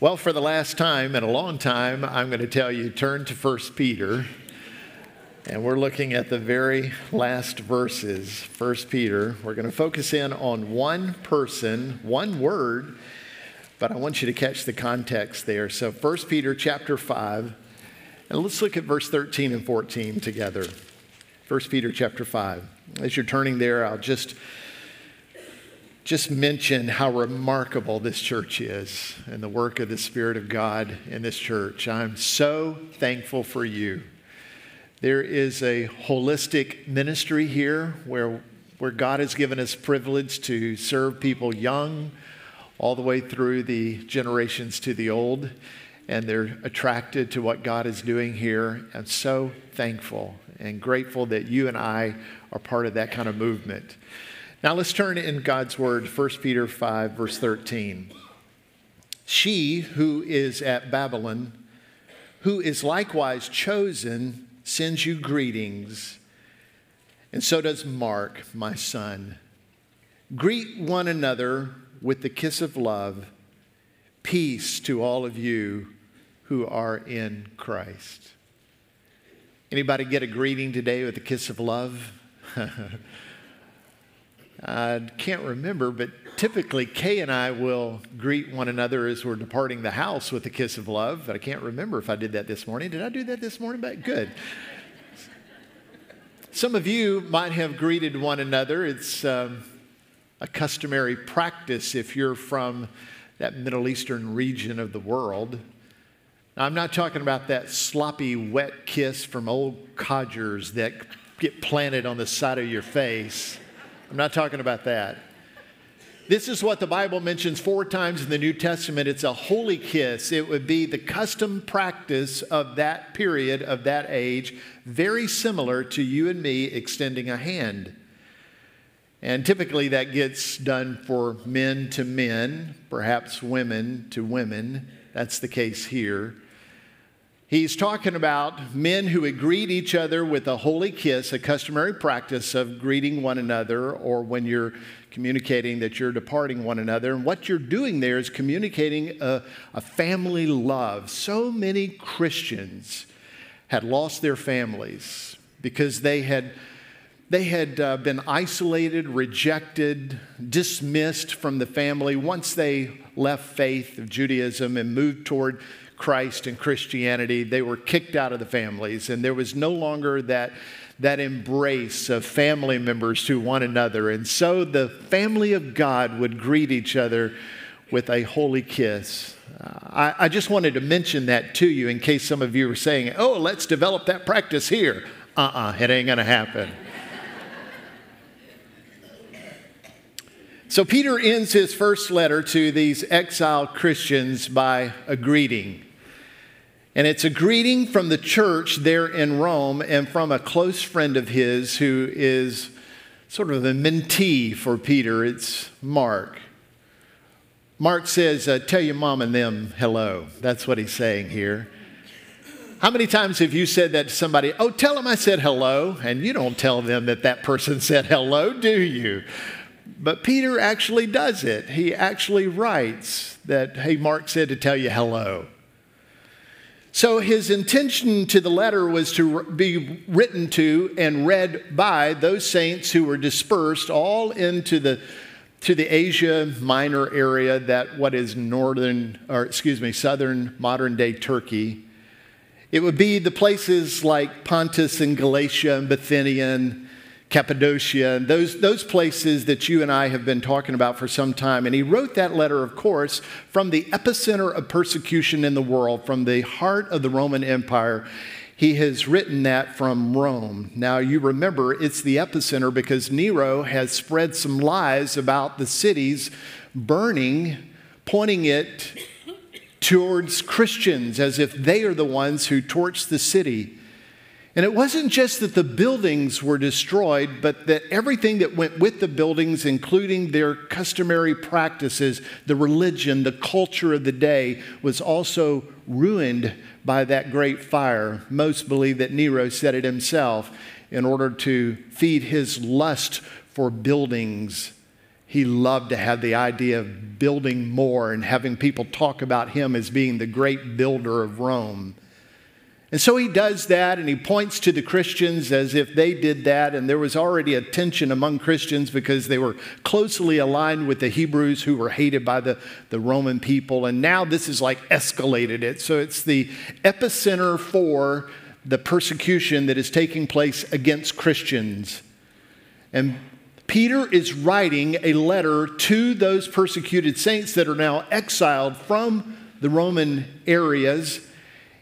Well, for the last time in a long time, I'm going to tell you turn to 1 Peter. And we're looking at the very last verses, 1 Peter. We're going to focus in on one person, one word, but I want you to catch the context there. So 1 Peter chapter 5, and let's look at verse 13 and 14 together. 1 Peter chapter 5. As you're turning there, I'll just just mention how remarkable this church is and the work of the Spirit of God in this church. I'm so thankful for you. There is a holistic ministry here where, where God has given us privilege to serve people young all the way through the generations to the old. And they're attracted to what God is doing here. I'm so thankful and grateful that you and I are part of that kind of movement. Now let's turn in God's word, 1 Peter 5, verse 13. She who is at Babylon, who is likewise chosen, sends you greetings, and so does Mark, my son. Greet one another with the kiss of love. Peace to all of you who are in Christ. Anybody get a greeting today with a kiss of love? I can't remember, but typically Kay and I will greet one another as we're departing the house with a kiss of love. But I can't remember if I did that this morning. Did I do that this morning? But good. Some of you might have greeted one another. It's um, a customary practice if you're from that Middle Eastern region of the world. Now, I'm not talking about that sloppy, wet kiss from old codgers that get planted on the side of your face. I'm not talking about that. This is what the Bible mentions four times in the New Testament. It's a holy kiss. It would be the custom practice of that period, of that age, very similar to you and me extending a hand. And typically that gets done for men to men, perhaps women to women. That's the case here. He's talking about men who would greet each other with a holy kiss, a customary practice of greeting one another, or when you're communicating that you're departing one another. And what you're doing there is communicating a, a family love. So many Christians had lost their families because they had. They had uh, been isolated, rejected, dismissed from the family once they left faith of Judaism and moved toward Christ and Christianity, they were kicked out of the families, and there was no longer that, that embrace of family members to one another. And so the family of God would greet each other with a holy kiss. Uh, I, I just wanted to mention that to you in case some of you were saying, oh, let's develop that practice here. Uh uh-uh, uh it ain't gonna happen. So, Peter ends his first letter to these exiled Christians by a greeting. And it's a greeting from the church there in Rome and from a close friend of his who is sort of a mentee for Peter. It's Mark. Mark says, uh, Tell your mom and them hello. That's what he's saying here. How many times have you said that to somebody? Oh, tell them I said hello. And you don't tell them that that person said hello, do you? But Peter actually does it. He actually writes that, hey, Mark said to tell you hello. So his intention to the letter was to be written to and read by those saints who were dispersed all into the to the Asia Minor area, that what is northern, or excuse me, southern modern day Turkey. It would be the places like Pontus and Galatia and Bithynia and Cappadocia, and those, those places that you and I have been talking about for some time. And he wrote that letter, of course, from the epicenter of persecution in the world, from the heart of the Roman Empire. He has written that from Rome. Now, you remember it's the epicenter because Nero has spread some lies about the cities burning, pointing it towards Christians as if they are the ones who torched the city. And it wasn't just that the buildings were destroyed, but that everything that went with the buildings, including their customary practices, the religion, the culture of the day, was also ruined by that great fire. Most believe that Nero set it himself in order to feed his lust for buildings he loved to have the idea of building more and having people talk about him as being the great builder of Rome. And so he does that and he points to the Christians as if they did that. And there was already a tension among Christians because they were closely aligned with the Hebrews who were hated by the, the Roman people. And now this is like escalated it. So it's the epicenter for the persecution that is taking place against Christians. And Peter is writing a letter to those persecuted saints that are now exiled from the Roman areas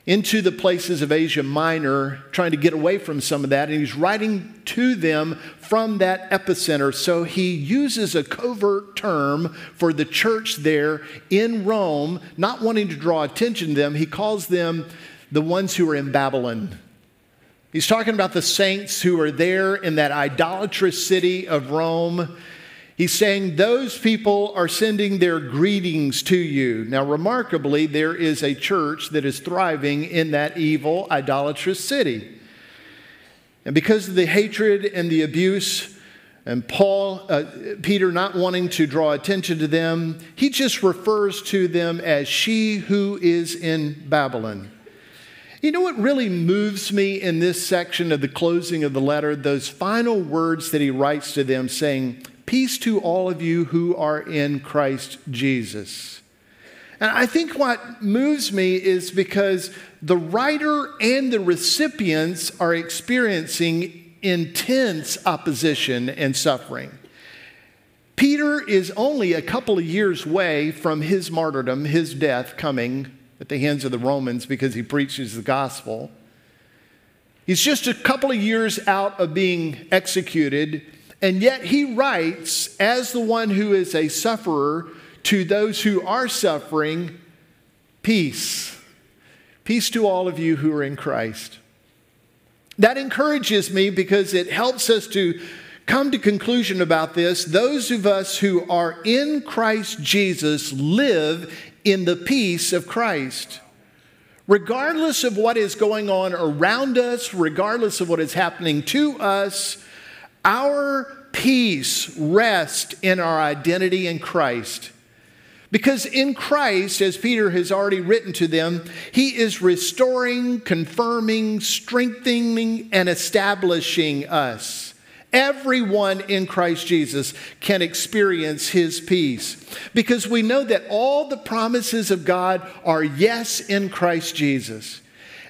into the places of Asia Minor, trying to get away from some of that. And he's writing to them from that epicenter. So he uses a covert term for the church there in Rome, not wanting to draw attention to them. He calls them the ones who are in Babylon. He's talking about the saints who are there in that idolatrous city of Rome. He's saying those people are sending their greetings to you. Now, remarkably, there is a church that is thriving in that evil, idolatrous city. And because of the hatred and the abuse, and Paul, uh, Peter not wanting to draw attention to them, he just refers to them as she who is in Babylon. You know what really moves me in this section of the closing of the letter? Those final words that he writes to them saying, Peace to all of you who are in Christ Jesus. And I think what moves me is because the writer and the recipients are experiencing intense opposition and suffering. Peter is only a couple of years away from his martyrdom, his death coming at the hands of the Romans because he preaches the gospel. He's just a couple of years out of being executed, and yet he writes, as the one who is a sufferer, to those who are suffering, peace. Peace to all of you who are in Christ. That encourages me because it helps us to come to conclusion about this. Those of us who are in Christ Jesus live in the peace of Christ. Regardless of what is going on around us, regardless of what is happening to us, our peace rests in our identity in Christ. Because in Christ, as Peter has already written to them, he is restoring, confirming, strengthening, and establishing us. Everyone in Christ Jesus can experience his peace because we know that all the promises of God are yes in Christ Jesus.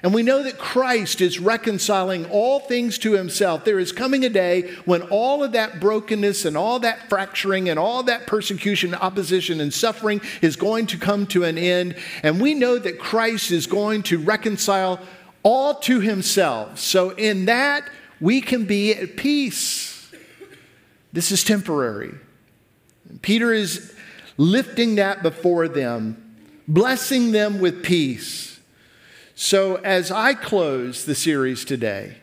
And we know that Christ is reconciling all things to himself. There is coming a day when all of that brokenness and all that fracturing and all that persecution, opposition, and suffering is going to come to an end. And we know that Christ is going to reconcile all to himself. So, in that, we can be at peace. This is temporary. Peter is lifting that before them, blessing them with peace. So, as I close the series today,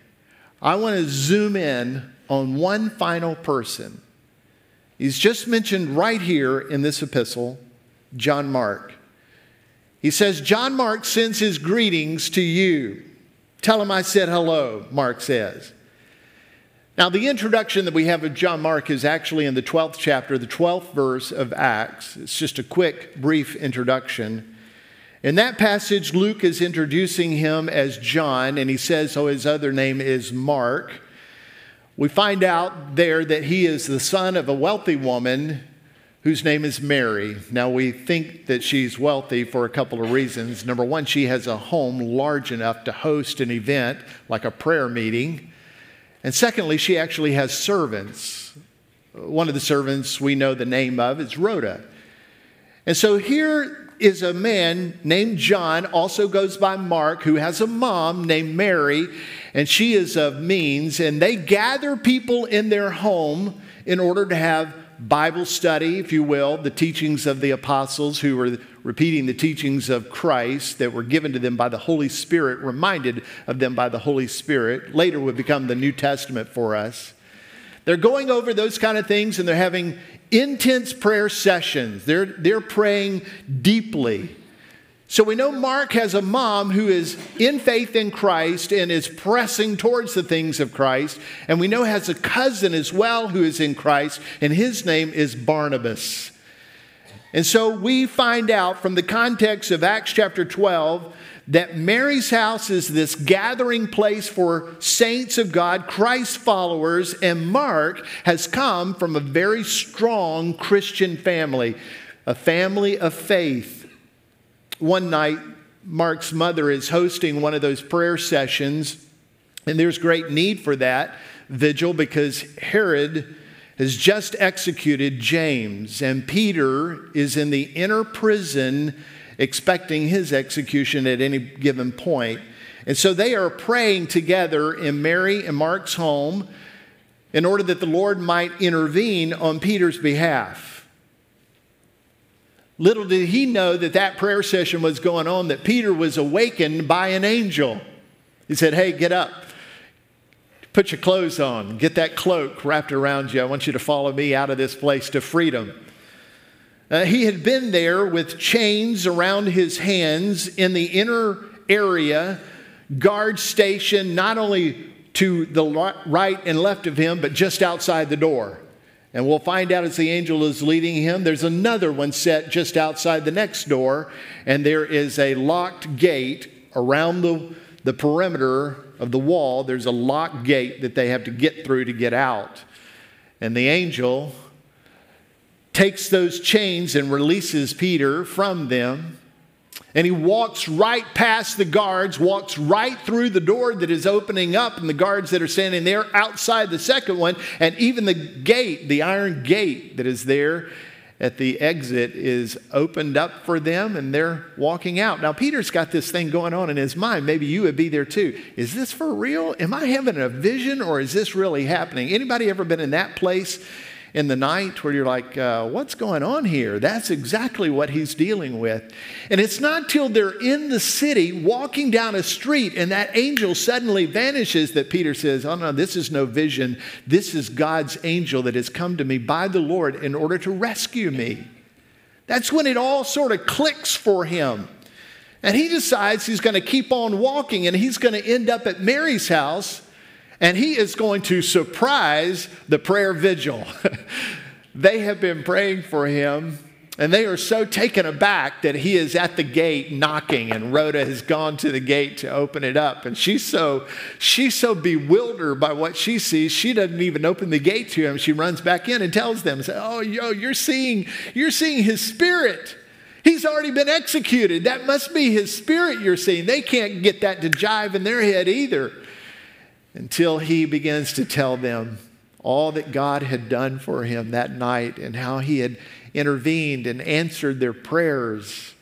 I want to zoom in on one final person. He's just mentioned right here in this epistle, John Mark. He says, John Mark sends his greetings to you. Tell him I said hello, Mark says. Now, the introduction that we have of John Mark is actually in the 12th chapter, the 12th verse of Acts. It's just a quick, brief introduction. In that passage, Luke is introducing him as John, and he says, oh, his other name is Mark. We find out there that he is the son of a wealthy woman whose name is Mary. Now, we think that she's wealthy for a couple of reasons. Number one, she has a home large enough to host an event like a prayer meeting. And secondly, she actually has servants. One of the servants we know the name of is Rhoda. And so here is a man named John, also goes by Mark, who has a mom named Mary, and she is of means. And they gather people in their home in order to have Bible study, if you will, the teachings of the apostles who were repeating the teachings of Christ that were given to them by the Holy Spirit, reminded of them by the Holy Spirit. Later would become the New Testament for us. They're going over those kind of things and they're having intense prayer sessions. They're, they're praying deeply. So we know Mark has a mom who is in faith in Christ and is pressing towards the things of Christ. And we know has a cousin as well who is in Christ, and his name is Barnabas. And so we find out from the context of Acts chapter 12 that Mary's house is this gathering place for saints of God, Christ followers, and Mark has come from a very strong Christian family, a family of faith. One night, Mark's mother is hosting one of those prayer sessions, and there's great need for that vigil because Herod has just executed James, and Peter is in the inner prison expecting his execution at any given point. And so they are praying together in Mary and Mark's home in order that the Lord might intervene on Peter's behalf. Little did he know that that prayer session was going on, that Peter was awakened by an angel. He said, Hey, get up. Put your clothes on. Get that cloak wrapped around you. I want you to follow me out of this place to freedom. Uh, he had been there with chains around his hands in the inner area, guard station, not only to the right and left of him, but just outside the door. And we'll find out as the angel is leading him. There's another one set just outside the next door, and there is a locked gate around the, the perimeter of the wall. There's a locked gate that they have to get through to get out. And the angel takes those chains and releases Peter from them. And he walks right past the guards, walks right through the door that is opening up, and the guards that are standing there outside the second one, and even the gate, the iron gate that is there at the exit, is opened up for them, and they're walking out. Now, Peter's got this thing going on in his mind. Maybe you would be there too. Is this for real? Am I having a vision, or is this really happening? Anybody ever been in that place? In the night where you're like, uh, what's going on here? That's exactly what he's dealing with. And it's not till they're in the city walking down a street and that angel suddenly vanishes that Peter says, oh no, this is no vision. This is God's angel that has come to me by the Lord in order to rescue me. That's when it all sort of clicks for him. And he decides he's going to keep on walking and he's going to end up at Mary's house and he is going to surprise the prayer vigil. they have been praying for him, and they are so taken aback that he is at the gate knocking, and Rhoda has gone to the gate to open it up. And she's so, she's so bewildered by what she sees, she doesn't even open the gate to him. She runs back in and tells them, Oh, yo, you're seeing, you're seeing his spirit. He's already been executed. That must be his spirit you're seeing. They can't get that to jive in their head either until he begins to tell them all that God had done for him that night and how he had intervened and answered their prayers.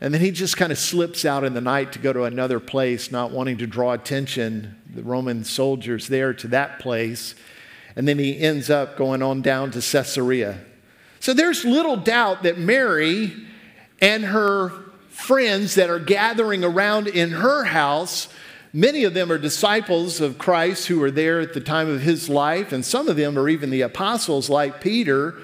And then he just kind of slips out in the night to go to another place, not wanting to draw attention, the Roman soldiers there, to that place. And then he ends up going on down to Caesarea. So there's little doubt that Mary and her friends that are gathering around in her house Many of them are disciples of Christ who were there at the time of his life, and some of them are even the apostles like Peter.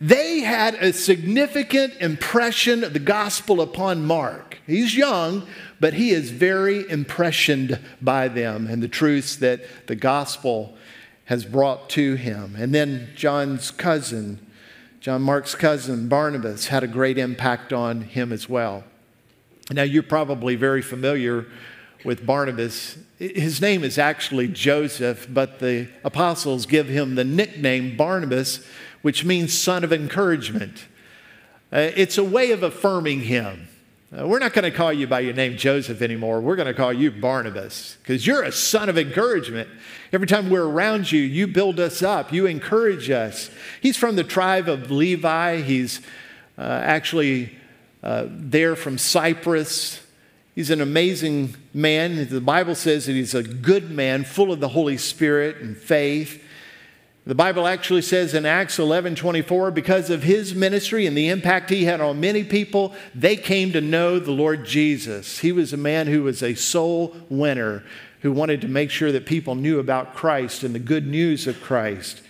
They had a significant impression of the gospel upon Mark. He's young, but he is very impressioned by them and the truths that the gospel has brought to him. And then John's cousin, John Mark's cousin, Barnabas, had a great impact on him as well. Now, you're probably very familiar with Barnabas. His name is actually Joseph, but the apostles give him the nickname Barnabas, which means son of encouragement. Uh, it's a way of affirming him. Uh, we're not going to call you by your name Joseph anymore. We're going to call you Barnabas because you're a son of encouragement. Every time we're around you, you build us up, you encourage us. He's from the tribe of Levi. He's uh, actually uh, there from Cyprus. He's an amazing man. The Bible says that he's a good man, full of the Holy Spirit and faith. The Bible actually says in Acts 11 24, because of his ministry and the impact he had on many people, they came to know the Lord Jesus. He was a man who was a soul winner, who wanted to make sure that people knew about Christ and the good news of Christ.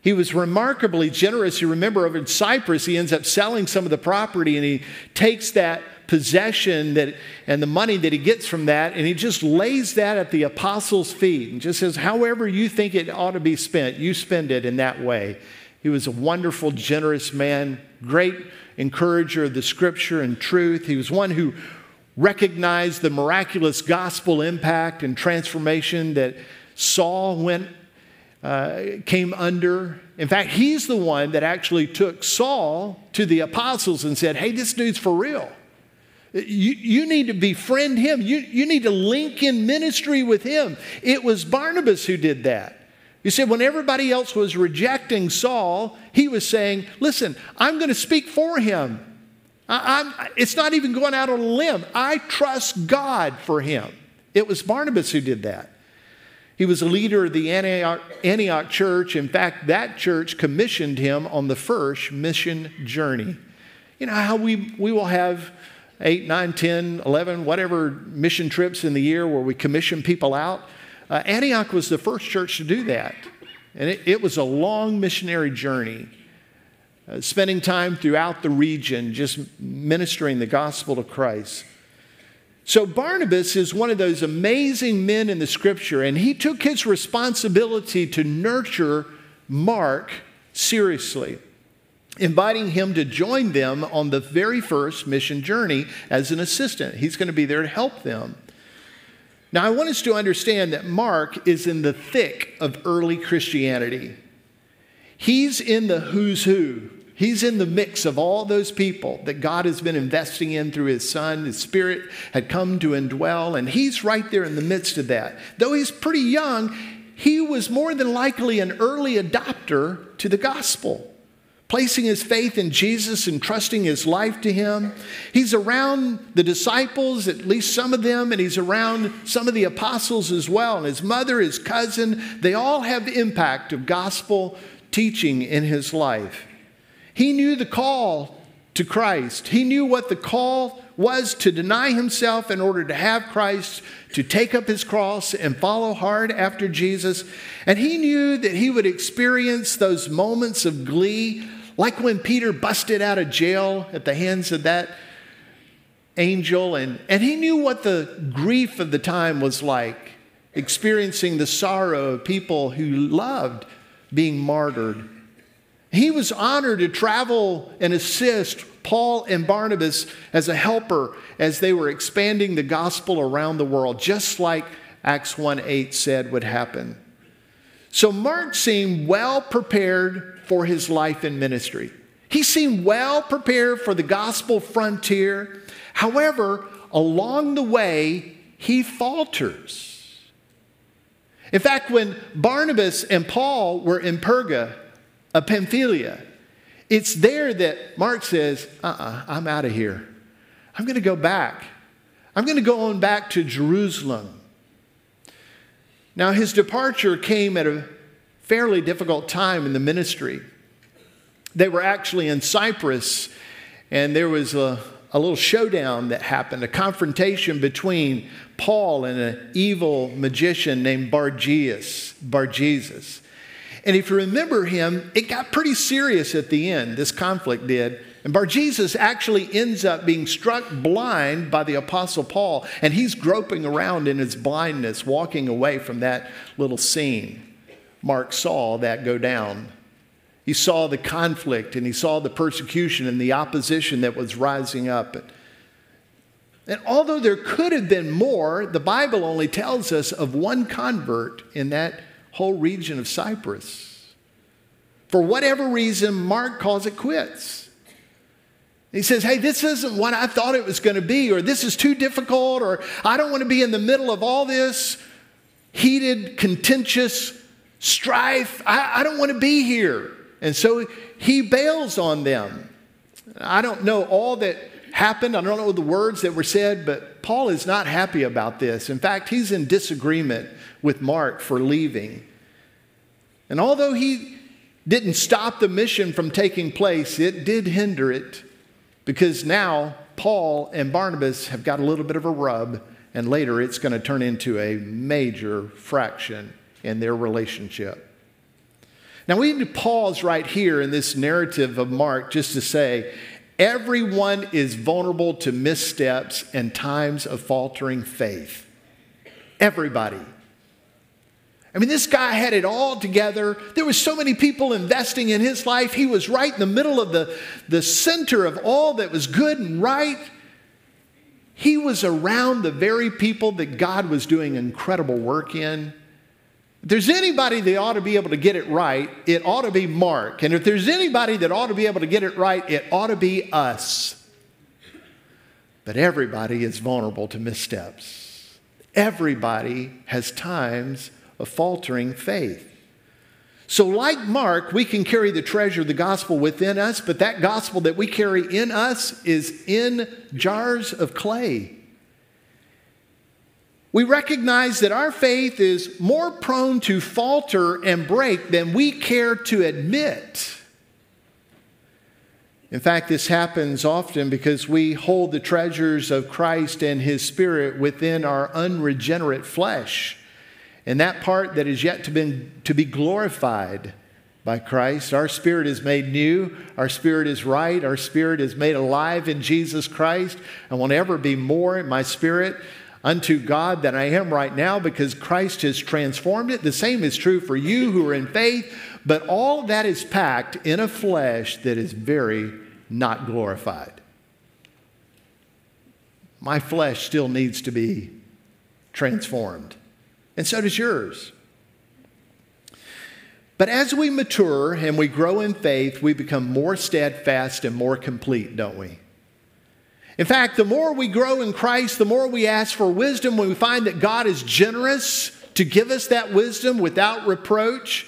He was remarkably generous. You remember over in Cyprus, he ends up selling some of the property and he takes that possession that, and the money that he gets from that, and he just lays that at the apostles' feet and just says, however you think it ought to be spent, you spend it in that way. He was a wonderful, generous man, great encourager of the scripture and truth. He was one who recognized the miraculous gospel impact and transformation that Saul went, uh, came under. In fact, he's the one that actually took Saul to the apostles and said, Hey, this dude's for real. You, you need to befriend him. You, you need to link in ministry with him. It was Barnabas who did that. You said when everybody else was rejecting Saul, he was saying, Listen, I'm going to speak for him. I, it's not even going out on a limb. I trust God for him. It was Barnabas who did that. He was a leader of the Antioch, Antioch church. In fact, that church commissioned him on the first mission journey. You know how we, we will have eight, nine, 10, 11, whatever mission trips in the year where we commission people out? Uh, Antioch was the first church to do that. And it, it was a long missionary journey, uh, spending time throughout the region just ministering the gospel of Christ. So, Barnabas is one of those amazing men in the scripture, and he took his responsibility to nurture Mark seriously, inviting him to join them on the very first mission journey as an assistant. He's going to be there to help them. Now, I want us to understand that Mark is in the thick of early Christianity. He's in the who's who. He's in the mix of all those people that God has been investing in through His Son. His Spirit had come to indwell, and He's right there in the midst of that. Though He's pretty young, He was more than likely an early adopter to the gospel placing his faith in Jesus and trusting his life to him. He's around the disciples, at least some of them, and he's around some of the apostles as well. And his mother, his cousin, they all have the impact of gospel teaching in his life. He knew the call to Christ. He knew what the call was to deny himself in order to have Christ, to take up his cross and follow hard after Jesus. And he knew that he would experience those moments of glee like when Peter busted out of jail at the hands of that angel, and, and he knew what the grief of the time was like, experiencing the sorrow of people who loved being martyred. He was honored to travel and assist Paul and Barnabas as a helper as they were expanding the gospel around the world, just like Acts 1 8 said would happen. So Mark seemed well prepared for his life and ministry. He seemed well prepared for the gospel frontier. However, along the way, he falters. In fact, when Barnabas and Paul were in Perga of Pamphylia, it's there that Mark says, uh uh-uh, uh, i am out of here. I'm going to go back. I'm going to go on back to Jerusalem. Now, his departure came at a fairly difficult time in the ministry. They were actually in Cyprus, and there was a, a little showdown that happened, a confrontation between Paul and an evil magician named Bargeus, Barjesus. And if you remember him, it got pretty serious at the end, this conflict did. And Barjesus actually ends up being struck blind by the Apostle Paul, and he's groping around in his blindness, walking away from that little scene. Mark saw that go down. He saw the conflict and he saw the persecution and the opposition that was rising up. And although there could have been more, the Bible only tells us of one convert in that whole region of Cyprus. For whatever reason, Mark calls it quits. He says, Hey, this isn't what I thought it was going to be, or this is too difficult, or I don't want to be in the middle of all this heated, contentious strife. I, I don't want to be here. And so he bails on them. I don't know all that happened. I don't know the words that were said, but Paul is not happy about this. In fact, he's in disagreement with Mark for leaving. And although he didn't stop the mission from taking place, it did hinder it because now Paul and Barnabas have got a little bit of a rub, and later it's going to turn into a major fraction in their relationship. Now, we need to pause right here in this narrative of Mark just to say Everyone is vulnerable to missteps and times of faltering faith. Everybody. I mean, this guy had it all together. There was so many people investing in his life. He was right in the middle of the, the center of all that was good and right. He was around the very people that God was doing incredible work in. If there's anybody that ought to be able to get it right, it ought to be Mark. And if there's anybody that ought to be able to get it right, it ought to be us. But everybody is vulnerable to missteps. Everybody has times of faltering faith. So, like Mark, we can carry the treasure of the gospel within us, but that gospel that we carry in us is in jars of clay. We recognize that our faith is more prone to falter and break than we care to admit. In fact, this happens often because we hold the treasures of Christ and His Spirit within our unregenerate flesh. And that part that is yet to, be to be glorified by Christ, our spirit is made new, our spirit is right, our spirit is made alive in Jesus Christ, and will never be more in my spirit unto God than I am right now because Christ has transformed it. The same is true for you who are in faith, but all that is packed in a flesh that is very not glorified. My flesh still needs to be transformed and so does yours. But as we mature and we grow in faith, we become more steadfast and more complete, don't we? In fact, the more we grow in Christ, the more we ask for wisdom, when we find that God is generous to give us that wisdom without reproach.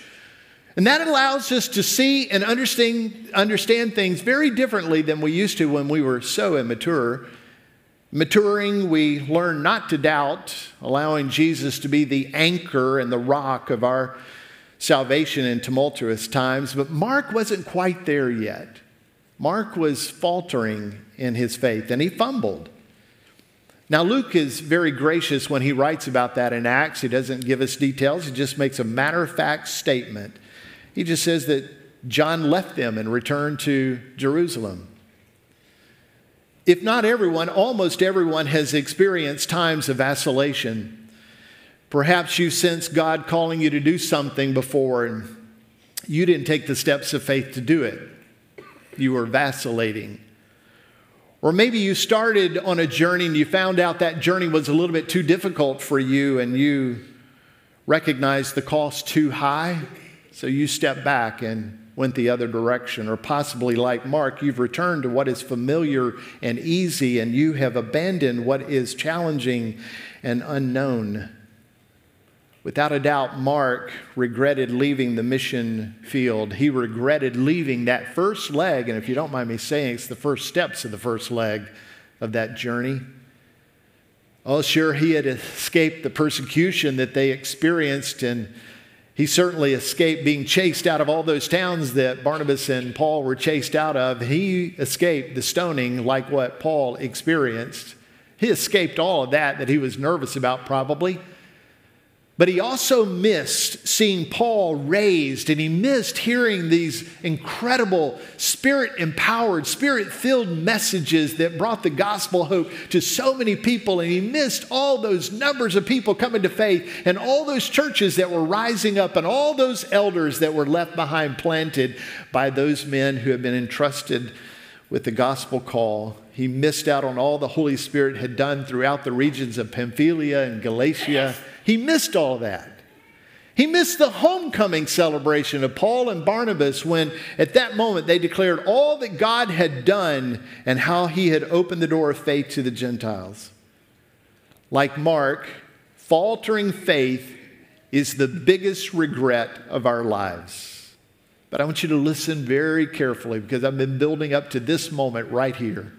And that allows us to see and understand, understand things very differently than we used to when we were so immature. Maturing, we learn not to doubt, allowing Jesus to be the anchor and the rock of our salvation in tumultuous times. But Mark wasn't quite there yet. Mark was faltering in his faith and he fumbled. Now, Luke is very gracious when he writes about that in Acts. He doesn't give us details, he just makes a matter of fact statement. He just says that John left them and returned to Jerusalem if not everyone, almost everyone has experienced times of vacillation. Perhaps you sense God calling you to do something before and you didn't take the steps of faith to do it. You were vacillating. Or maybe you started on a journey and you found out that journey was a little bit too difficult for you and you recognized the cost too high, so you stepped back and went the other direction. Or possibly, like Mark, you've returned to what is familiar and easy, and you have abandoned what is challenging and unknown. Without a doubt, Mark regretted leaving the mission field. He regretted leaving that first leg, and if you don't mind me saying, it's the first steps of the first leg of that journey. Oh, sure, he had escaped the persecution that they experienced and he certainly escaped being chased out of all those towns that Barnabas and Paul were chased out of. He escaped the stoning like what Paul experienced. He escaped all of that that he was nervous about, probably. But he also missed seeing Paul raised, and he missed hearing these incredible spirit empowered, spirit filled messages that brought the gospel hope to so many people. And he missed all those numbers of people coming to faith, and all those churches that were rising up, and all those elders that were left behind, planted by those men who had been entrusted with the gospel call. He missed out on all the Holy Spirit had done throughout the regions of Pamphylia and Galatia he missed all that. He missed the homecoming celebration of Paul and Barnabas when, at that moment, they declared all that God had done and how he had opened the door of faith to the Gentiles. Like Mark, faltering faith is the biggest regret of our lives. But I want you to listen very carefully because I've been building up to this moment right here.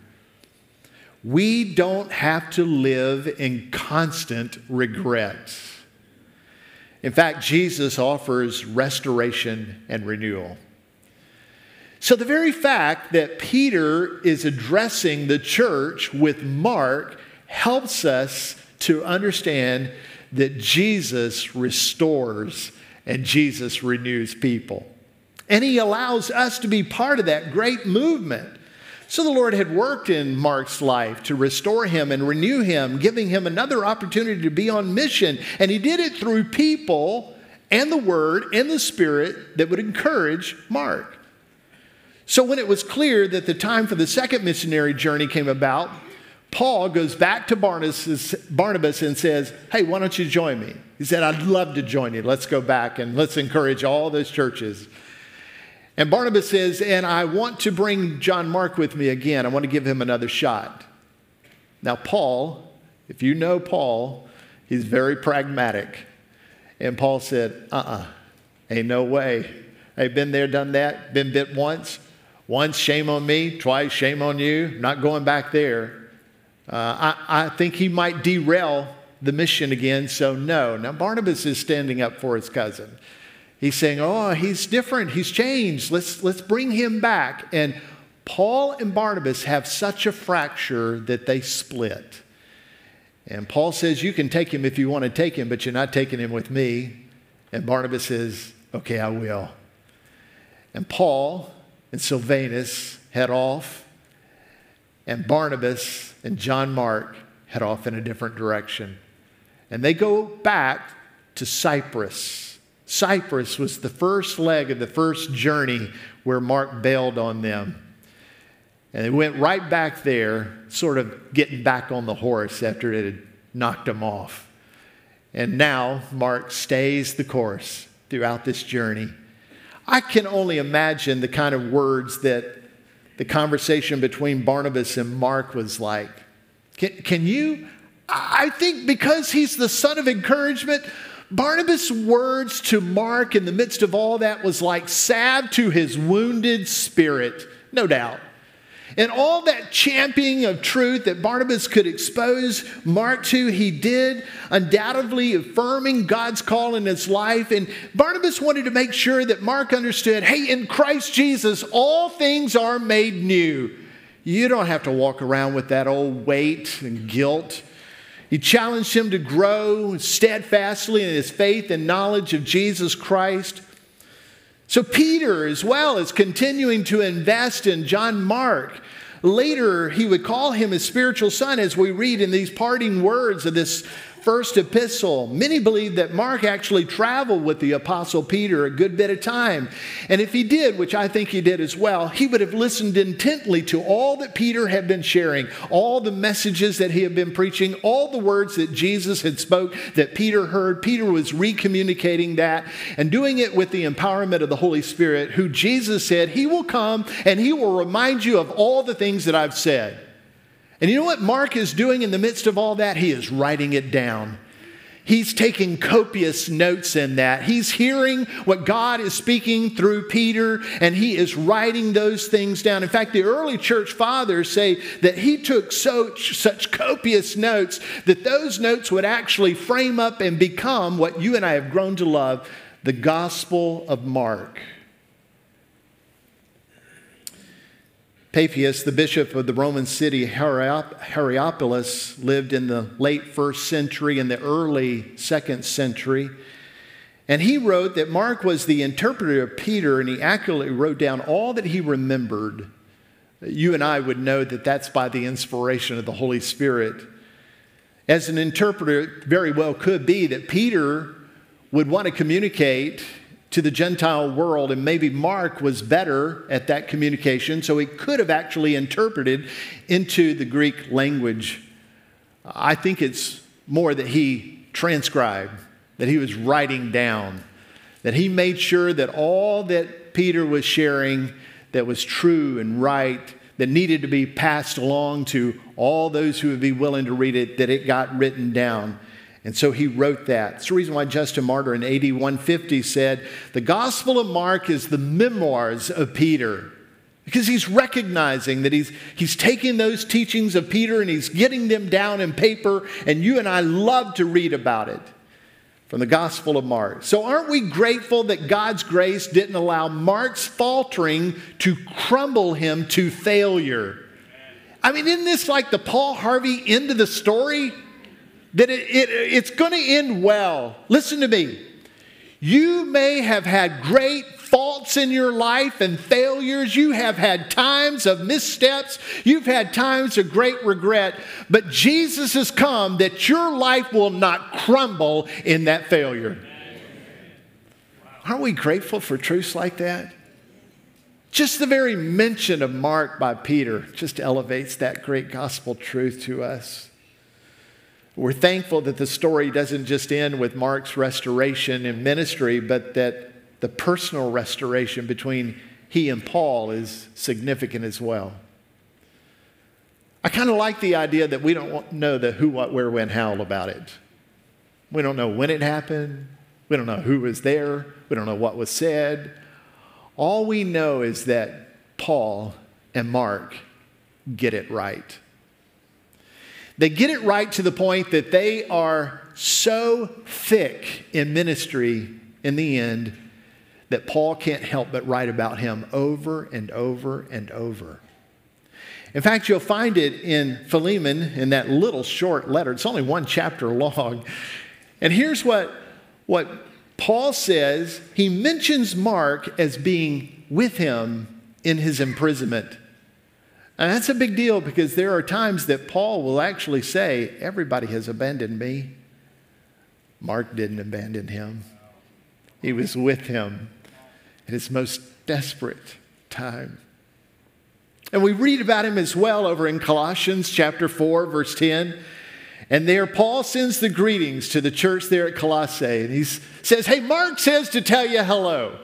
We don't have to live in constant regret. In fact, Jesus offers restoration and renewal. So, the very fact that Peter is addressing the church with Mark helps us to understand that Jesus restores and Jesus renews people. And he allows us to be part of that great movement So the Lord had worked in Mark's life to restore him and renew him, giving him another opportunity to be on mission. And he did it through people and the Word and the Spirit that would encourage Mark. So when it was clear that the time for the second missionary journey came about, Paul goes back to Barnabas, and says, Hey, why don't you join me? He said, I'd love to join you. Let's go back and let's encourage all those churches. And Barnabas says, And I want to bring John Mark with me again. I want to give him another shot. Now, Paul, if you know Paul, he's very pragmatic. And Paul said, Uh uh-uh, uh, ain't no way. I've been there, done that, been bit once. Once, shame on me. Twice, shame on you. Not going back there. Uh, I, I think he might derail the mission again, so no. Now, Barnabas is standing up for his cousin. He's saying, Oh, he's different. He's changed. Let's, let's bring him back. And Paul and Barnabas have such a fracture that they split. And Paul says, You can take him if you want to take him, but you're not taking him with me. And Barnabas says, Okay, I will. And Paul and Silvanus head off, and Barnabas and John Mark head off in a different direction. And they go back to Cyprus. Cyprus was the first leg of the first journey where Mark bailed on them. And they went right back there, sort of getting back on the horse after it had knocked them off. And now Mark stays the course throughout this journey. I can only imagine the kind of words that the conversation between Barnabas and Mark was like. Can, can you? I think because he's the son of encouragement, Barnabas' words to Mark in the midst of all that was like salve to his wounded spirit, no doubt. And all that championing of truth that Barnabas could expose Mark to, he did, undoubtedly affirming God's call in his life. And Barnabas wanted to make sure that Mark understood hey, in Christ Jesus, all things are made new. You don't have to walk around with that old weight and guilt. He challenged him to grow steadfastly in his faith and knowledge of Jesus Christ. So, Peter, as well, is continuing to invest in John Mark. Later, he would call him his spiritual son, as we read in these parting words of this first epistle. Many believe that Mark actually traveled with the Apostle Peter a good bit of time. And if he did, which I think he did as well, he would have listened intently to all that Peter had been sharing, all the messages that he had been preaching, all the words that Jesus had spoke that Peter heard. Peter was recommunicating that and doing it with the empowerment of the Holy Spirit, who Jesus said, He will come and he will remind you of all the things that I've said. And you know what Mark is doing in the midst of all that? He is writing it down. He's taking copious notes in that. He's hearing what God is speaking through Peter, and he is writing those things down. In fact, the early church fathers say that he took so, such copious notes that those notes would actually frame up and become what you and I have grown to love the Gospel of Mark. Papias, the bishop of the Roman city Hierapolis, lived in the late first century and the early second century. And he wrote that Mark was the interpreter of Peter, and he accurately wrote down all that he remembered. You and I would know that that's by the inspiration of the Holy Spirit. As an interpreter, it very well could be that Peter would want to communicate to the Gentile world, and maybe Mark was better at that communication, so he could have actually interpreted into the Greek language. I think it's more that he transcribed, that he was writing down, that he made sure that all that Peter was sharing that was true and right, that needed to be passed along to all those who would be willing to read it, that it got written down. And so he wrote that. It's the reason why Justin Martyr in AD 150 said, The Gospel of Mark is the memoirs of Peter. Because he's recognizing that he's, he's taking those teachings of Peter and he's getting them down in paper, and you and I love to read about it from the Gospel of Mark. So, aren't we grateful that God's grace didn't allow Mark's faltering to crumble him to failure? I mean, isn't this like the Paul Harvey end of the story? That it, it, it's going to end well. Listen to me. You may have had great faults in your life and failures. You have had times of missteps. You've had times of great regret. But Jesus has come that your life will not crumble in that failure. Aren't we grateful for truths like that? Just the very mention of Mark by Peter just elevates that great gospel truth to us. We're thankful that the story doesn't just end with Mark's restoration and ministry, but that the personal restoration between he and Paul is significant as well. I kind of like the idea that we don't know the who, what, where, when, how about it. We don't know when it happened. We don't know who was there. We don't know what was said. All we know is that Paul and Mark get it right. They get it right to the point that they are so thick in ministry in the end that Paul can't help but write about him over and over and over. In fact, you'll find it in Philemon in that little short letter. It's only one chapter long. And here's what, what Paul says he mentions Mark as being with him in his imprisonment. And that's a big deal because there are times that Paul will actually say, Everybody has abandoned me. Mark didn't abandon him, he was with him in his most desperate time. And we read about him as well over in Colossians chapter 4, verse 10. And there, Paul sends the greetings to the church there at Colossae. And he says, Hey, Mark says to tell you hello.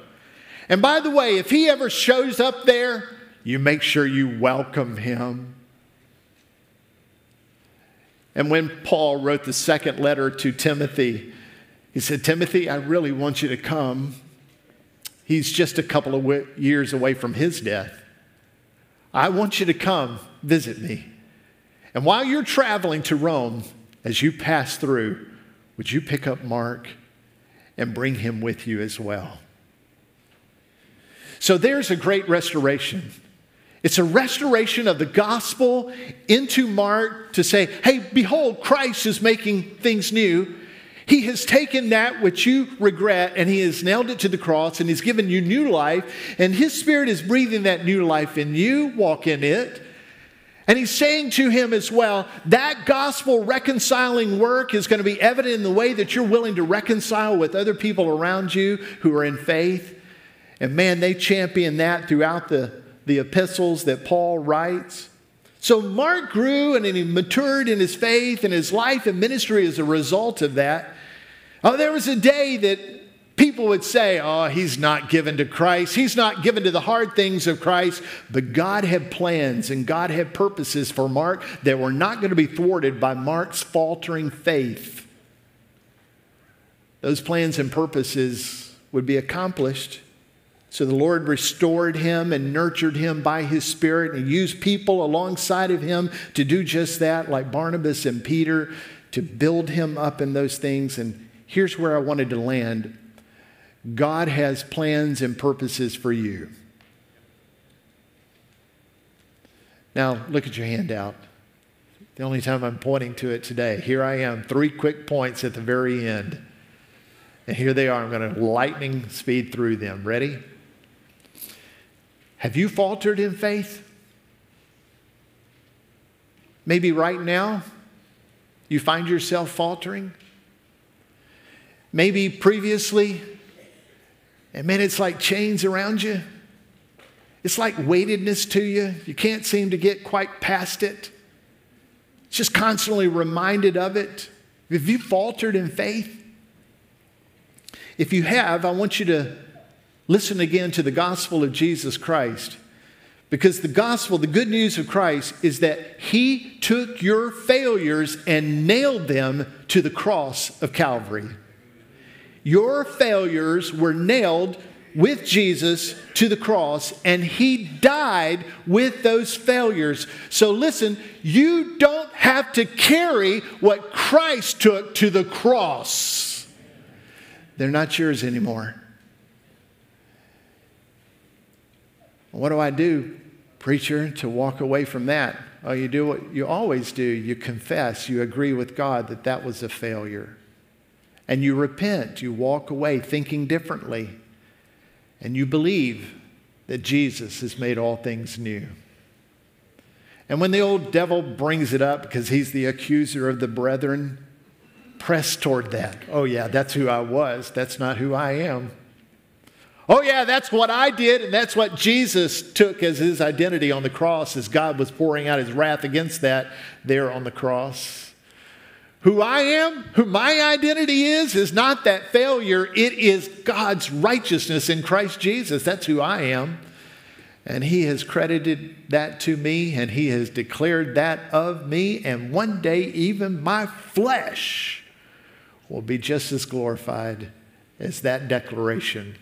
And by the way, if he ever shows up there, you make sure you welcome him. And when Paul wrote the second letter to Timothy, he said, Timothy, I really want you to come. He's just a couple of years away from his death. I want you to come visit me. And while you're traveling to Rome, as you pass through, would you pick up Mark and bring him with you as well? So there's a great restoration. It's a restoration of the gospel into Mark to say, hey, behold, Christ is making things new. He has taken that which you regret and he has nailed it to the cross and he's given you new life. And his spirit is breathing that new life in you. Walk in it. And he's saying to him as well, that gospel reconciling work is going to be evident in the way that you're willing to reconcile with other people around you who are in faith. And man, they champion that throughout the the epistles that Paul writes. So Mark grew and he matured in his faith and his life and ministry as a result of that. Oh, there was a day that people would say, Oh, he's not given to Christ. He's not given to the hard things of Christ. But God had plans and God had purposes for Mark that were not going to be thwarted by Mark's faltering faith. Those plans and purposes would be accomplished so the Lord restored him and nurtured him by his Spirit and used people alongside of him to do just that, like Barnabas and Peter, to build him up in those things. And here's where I wanted to land God has plans and purposes for you. Now, look at your handout. The only time I'm pointing to it today. Here I am, three quick points at the very end. And here they are. I'm going to lightning speed through them. Ready? Have you faltered in faith? Maybe right now you find yourself faltering. Maybe previously, and man, it's like chains around you. It's like weightedness to you. You can't seem to get quite past it. It's just constantly reminded of it. Have you faltered in faith? If you have, I want you to Listen again to the gospel of Jesus Christ. Because the gospel, the good news of Christ, is that He took your failures and nailed them to the cross of Calvary. Your failures were nailed with Jesus to the cross, and He died with those failures. So listen, you don't have to carry what Christ took to the cross, they're not yours anymore. What do I do, preacher, to walk away from that? Oh, you do what you always do. You confess, you agree with God that that was a failure. And you repent, you walk away thinking differently. and you believe that Jesus has made all things new. And when the old devil brings it up because he's the accuser of the brethren, press toward that. Oh, yeah, that's who I was. That's not who I am. Oh, yeah, that's what I did, and that's what Jesus took as his identity on the cross as God was pouring out his wrath against that there on the cross. Who I am, who my identity is, is not that failure. It is God's righteousness in Christ Jesus. That's who I am. And he has credited that to me, and he has declared that of me. And one day, even my flesh will be just as glorified as that declaration.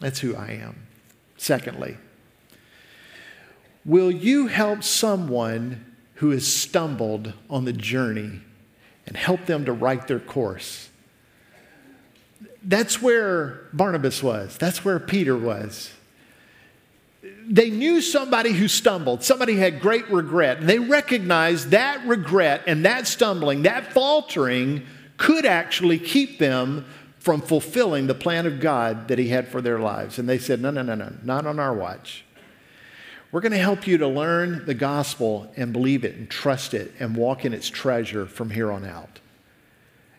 That's who I am. Secondly, will you help someone who has stumbled on the journey and help them to right their course? That's where Barnabas was, that's where Peter was they knew somebody who stumbled, somebody had great regret, and they recognized that regret and that stumbling, that faltering could actually keep them from fulfilling the plan of God that He had for their lives. And they said, No, no, no, no, not on our watch. We're going to help you to learn the gospel and believe it and trust it and walk in its treasure from here on out.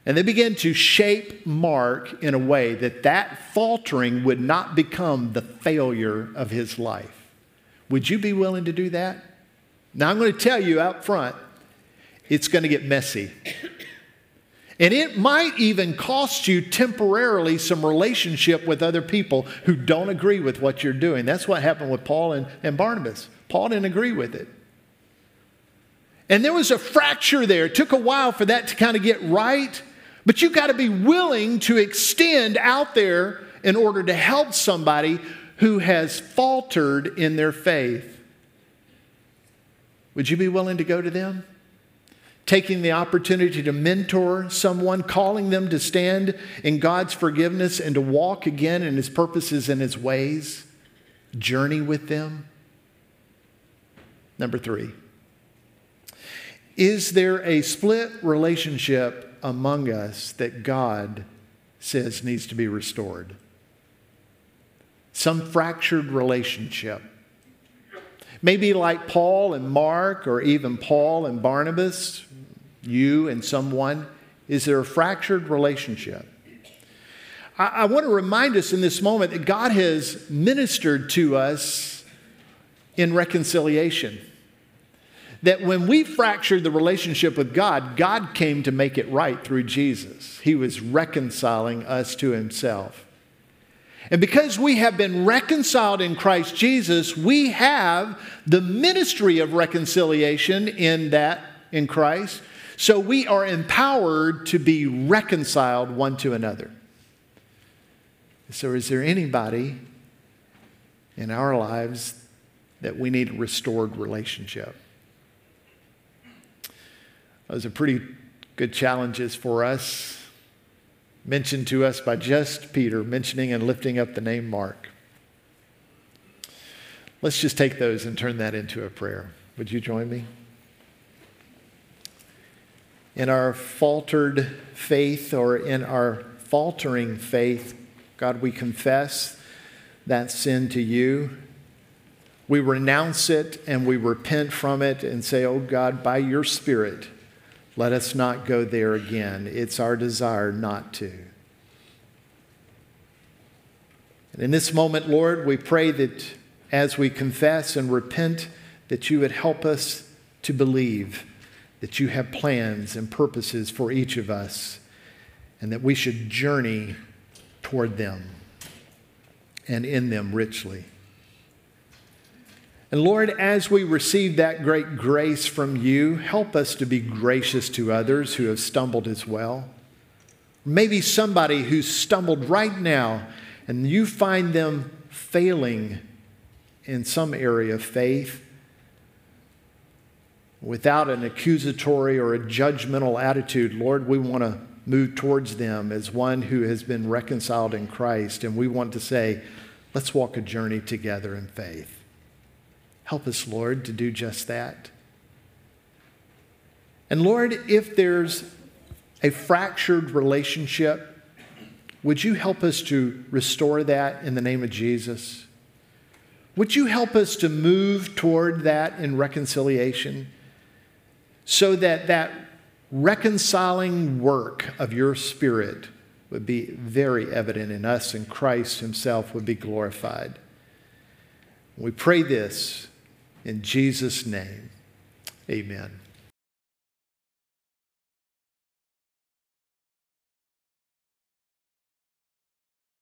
And they began to shape Mark in a way that that faltering would not become the failure of his life. Would you be willing to do that? Now, I'm going to tell you out front, it's going to get messy. And it might even cost you temporarily some relationship with other people who don't agree with what you're doing. That's what happened with Paul and, and Barnabas. Paul didn't agree with it. And there was a fracture there. It took a while for that to kind of get right, but you've got to be willing to extend out there in order to help somebody who has faltered in their faith. Would you be willing to go to them? Taking the opportunity to mentor someone, calling them to stand in God's forgiveness and to walk again in His purposes and His ways, journey with them. Number three, is there a split relationship among us that God says needs to be restored? some fractured relationship. Maybe like Paul and Mark, or even Paul and Barnabas, you and someone. Is there a fractured relationship? I, I want to remind us in this moment that God has ministered to us in reconciliation. That when we fractured the relationship with God, God came to make it right through Jesus. He was reconciling us to Himself. And because we have been reconciled in Christ Jesus, we have the ministry of reconciliation in that in Christ. So we are empowered to be reconciled one to another. So, is there anybody in our lives that we need a restored relationship? Those are pretty good challenges for us mentioned to us by just Peter, mentioning and lifting up the name Mark. Let's just take those and turn that into a prayer. Would you join me? In our faltered faith or in our faltering faith, God, we confess that sin to you. We renounce it and we repent from it and say, Oh God, by your Spirit, let us not go there again. It's our desire not to. And in this moment, Lord, we pray that as we confess and repent, that you would help us to believe that you have plans and purposes for each of us and that we should journey toward them and in them richly. And Lord, as we receive that great grace from you, help us to be gracious to others who have stumbled as well. Maybe somebody who's stumbled right now and you find them failing in some area of faith without an accusatory or a judgmental attitude, Lord, we want to move towards them as one who has been reconciled in Christ. And we want to say, let's walk a journey together in faith. Help us, Lord, to do just that. And Lord, if there's a fractured relationship would you help us to restore that in the name of Jesus? Would you help us to move toward that in reconciliation so that that reconciling work of your Spirit would be very evident in us and Christ Himself would be glorified? We pray this in Jesus' name. Amen.